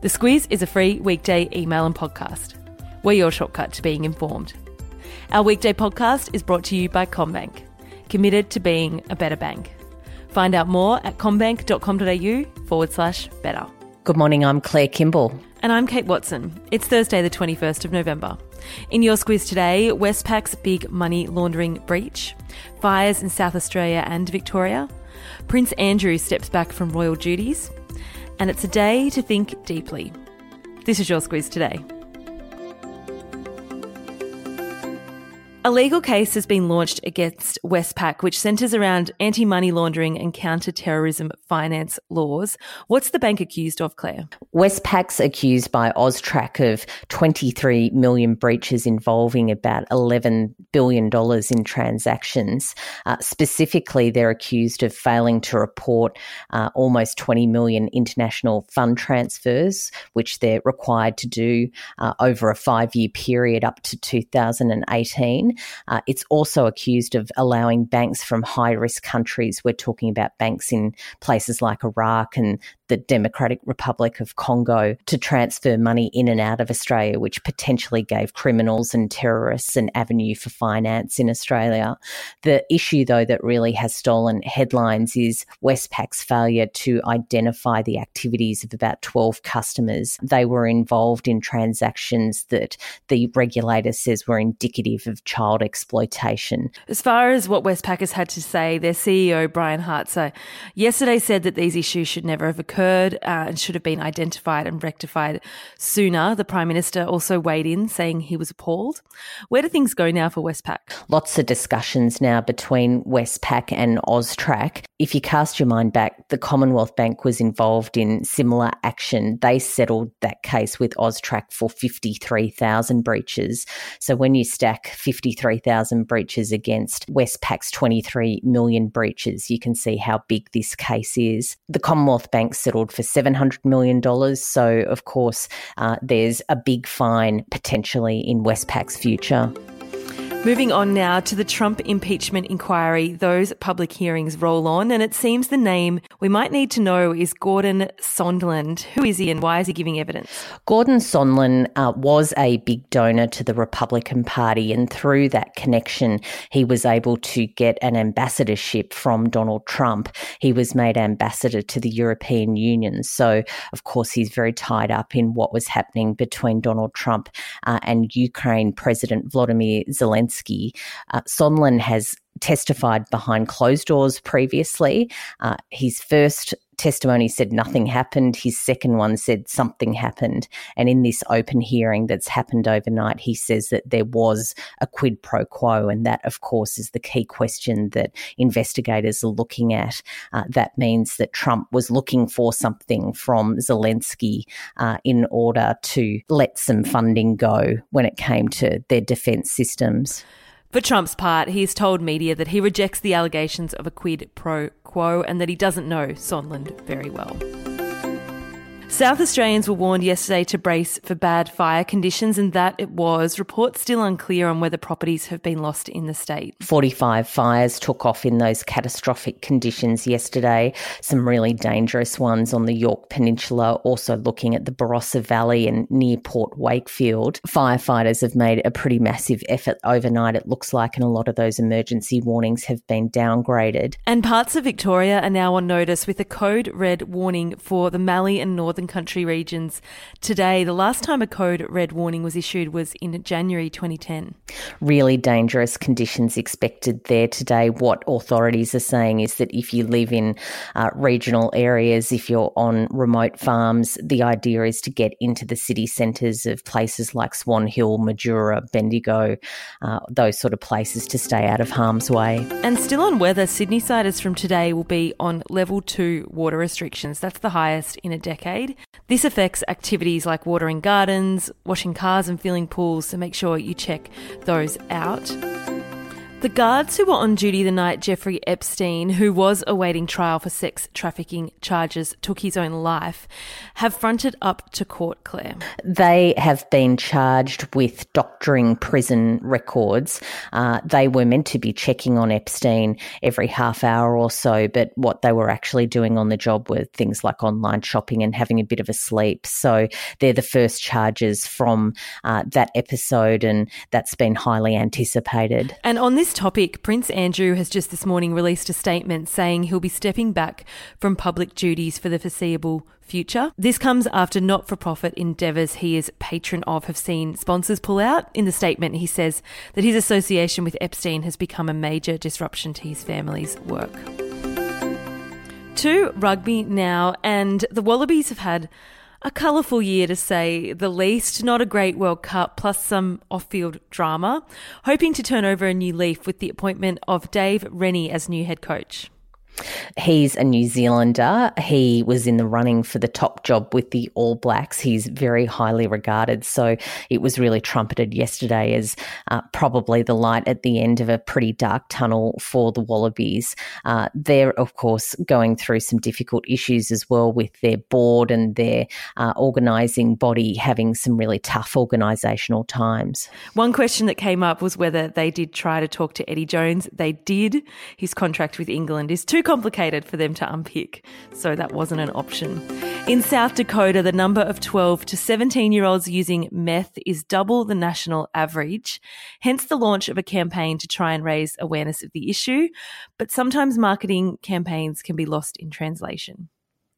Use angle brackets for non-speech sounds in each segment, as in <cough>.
The Squiz is a free weekday email and podcast. We're your shortcut to being informed. Our weekday podcast is brought to you by CommBank, committed to being a better bank. Find out more at commbank.com.au forward slash better. Good morning, I'm Claire Kimball. And I'm Kate Watson. It's Thursday, the 21st of November. In your Squiz today, Westpac's big money laundering breach, fires in South Australia and Victoria, Prince Andrew steps back from royal duties, and it's a day to think deeply. This is your Squiz today. A legal case has been launched against Westpac, which centres around anti money laundering and counter terrorism finance laws. What's the bank accused of, Claire? Westpac's accused by Austrac of 23 million breaches involving about $11 billion in transactions. Uh, specifically, they're accused of failing to report uh, almost 20 million international fund transfers, which they're required to do uh, over a five year period up to 2018. Uh, it's also accused of allowing banks from high risk countries. We're talking about banks in places like Iraq and the Democratic Republic of Congo to transfer money in and out of Australia, which potentially gave criminals and terrorists an avenue for finance in Australia. The issue, though, that really has stolen headlines is Westpac's failure to identify the activities of about 12 customers. They were involved in transactions that the regulator says were indicative of child exploitation. As far as what Westpac has had to say, their CEO, Brian Hartzer, yesterday said that these issues should never have occurred uh, and should have been identified and rectified sooner. The Prime Minister also weighed in, saying he was appalled. Where do things go now for Westpac? Lots of discussions now between Westpac and Austrac. If you cast your mind back, the Commonwealth Bank was involved in similar action. They settled that case with Austrac for 53,000 breaches. So when you stack 53,000 breaches against Westpac's 23 million breaches, you can see how big this case is. The Commonwealth Bank settled for $700 million. So, of course, uh, there's a big fine potentially in Westpac's future. Moving on now to the Trump impeachment inquiry. Those public hearings roll on, and it seems the name we might need to know is Gordon Sondland. Who is he and why is he giving evidence? Gordon Sondland uh, was a big donor to the Republican Party, and through that connection, he was able to get an ambassadorship from Donald Trump. He was made ambassador to the European Union. So, of course, he's very tied up in what was happening between Donald Trump uh, and Ukraine President Vladimir Zelensky. Zelensky. Uh, Sondland has testified behind closed doors previously. Uh, his first testimony said nothing happened. His second one said something happened. And in this open hearing that's happened overnight, he says that there was a quid pro quo. And that, of course, is the key question that investigators are looking at. Uh, that means that Trump was looking for something from Zelensky uh, in order to let some funding go when it came to their defense systems. For Trump's part, he has told media that he rejects the allegations of a quid pro quo and that he doesn't know Sondland very well. South Australians were warned yesterday to brace for bad fire conditions, and that it was. Reports still unclear on whether properties have been lost in the state. 45 fires took off in those catastrophic conditions yesterday, some really dangerous ones on the Yorke Peninsula, also looking at the Barossa Valley and near Port Wakefield. Firefighters have made a pretty massive effort overnight, it looks like, and a lot of those emergency warnings have been downgraded. And parts of Victoria are now on notice with a code red warning for the Mallee and Northern Northern Country regions today. The last time a code red warning was issued was in January 2010. Really dangerous conditions expected there today. What authorities are saying is that if you live in uh, regional areas, if you're on remote farms, the idea is to get into the city centres of places like Swan Hill, Mildura, Bendigo, uh, those sort of places to stay out of harm's way. And still on weather, Sydney siders from today will be on level two water restrictions. That's the highest in a decade. This affects activities like watering gardens, washing cars, and filling pools, so make sure you check those out. The guards who were on duty the night Jeffrey Epstein, who was awaiting trial for sex trafficking charges, took his own life, have fronted up to court, Claire. They have been charged with doctoring prison records. Uh, they were meant to be checking on Epstein every half hour or so, but what they were actually doing on the job were things like online shopping and having a bit of a sleep. So they're the first charges from uh, that episode, and that's been highly anticipated. And on this topic, Prince Andrew has just this morning released a statement saying he'll be stepping back from public duties for the foreseeable future. This comes after not for profit endeavours he is patron of have seen sponsors pull out. In the statement, he says that his association with Epstein has become a major disruption to his family's work. To rugby now, and the Wallabies have had a colourful year to say the least, not a great World Cup, plus some off field drama, hoping to turn over a new leaf with the appointment of Dave Rennie as new head coach. He's a New Zealander. He was in the running for the top job with the All Blacks. He's very highly regarded. So it was really trumpeted yesterday as uh, probably the light at the end of a pretty dark tunnel for the Wallabies. Uh, they're, of course, going through some difficult issues as well with their board and their uh, organising body having some really tough organisational times. One question that came up was whether they did try to talk to Eddie Jones. They did. His contract with England is too complicated for them to unpick, so that wasn't an option. In South Dakota, the number of 12 to 17 year olds using meth is double the national average, hence the launch of a campaign to try and raise awareness of the issue. But sometimes marketing campaigns can be lost in translation.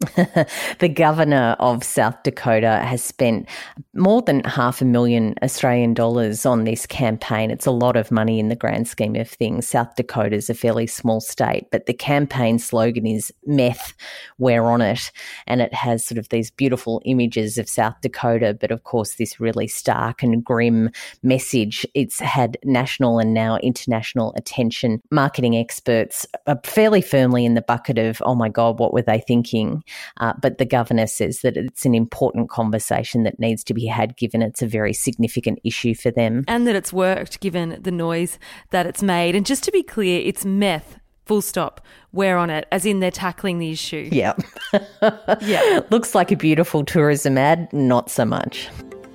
<laughs> the governor of South Dakota has spent more than half a million Australian dollars on this campaign. It's a lot of money in the grand scheme of things. South Dakota is a fairly small state, but the campaign slogan is meth, we're on it. And it has sort of these beautiful images of South Dakota, but of course, this really stark and grim message. It's had national and now international attention. Marketing experts are fairly firmly in the bucket of, oh my God, what were they thinking? Uh, but the governor says that it's an important conversation that needs to be had given it's a very significant issue for them. And that it's worked given the noise that it's made. And just to be clear, it's meth full stop we're on it as in they're tackling the issue yeah <laughs> yeah looks like a beautiful tourism ad not so much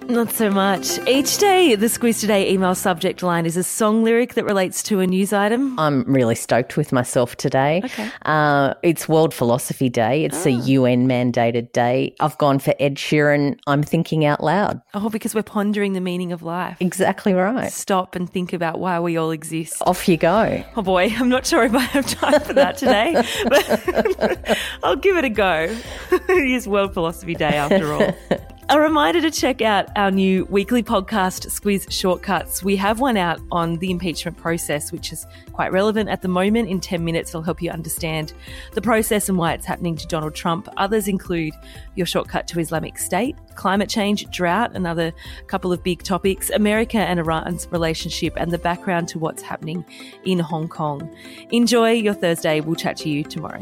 not so much. Each day, the Squiz Today email subject line is a song lyric that relates to a news item. I'm really stoked with myself today. Okay. Uh, it's World Philosophy Day. It's a UN mandated day. I've gone for Ed Sheeran. I'm thinking out loud. Oh, because we're pondering the meaning of life. Exactly right. Stop and think about why we all exist. Off you go. Oh boy, <laughs> I'm not sure if I have time for that today, but <laughs> I'll give it a go. <laughs> it is World Philosophy Day after all. A reminder to check out our new weekly podcast, Squiz Shortcuts. We have one out on the impeachment process, which is quite relevant at the moment. In 10 minutes, it'll help you understand the process and why it's happening to Donald Trump. Others include your shortcut to Islamic State, climate change, drought, another couple of big topics, America and Iran's relationship, and the background to what's happening in Hong Kong. Enjoy your Thursday. We'll chat to you tomorrow.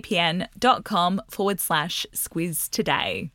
vpn.com forward slash squiz today.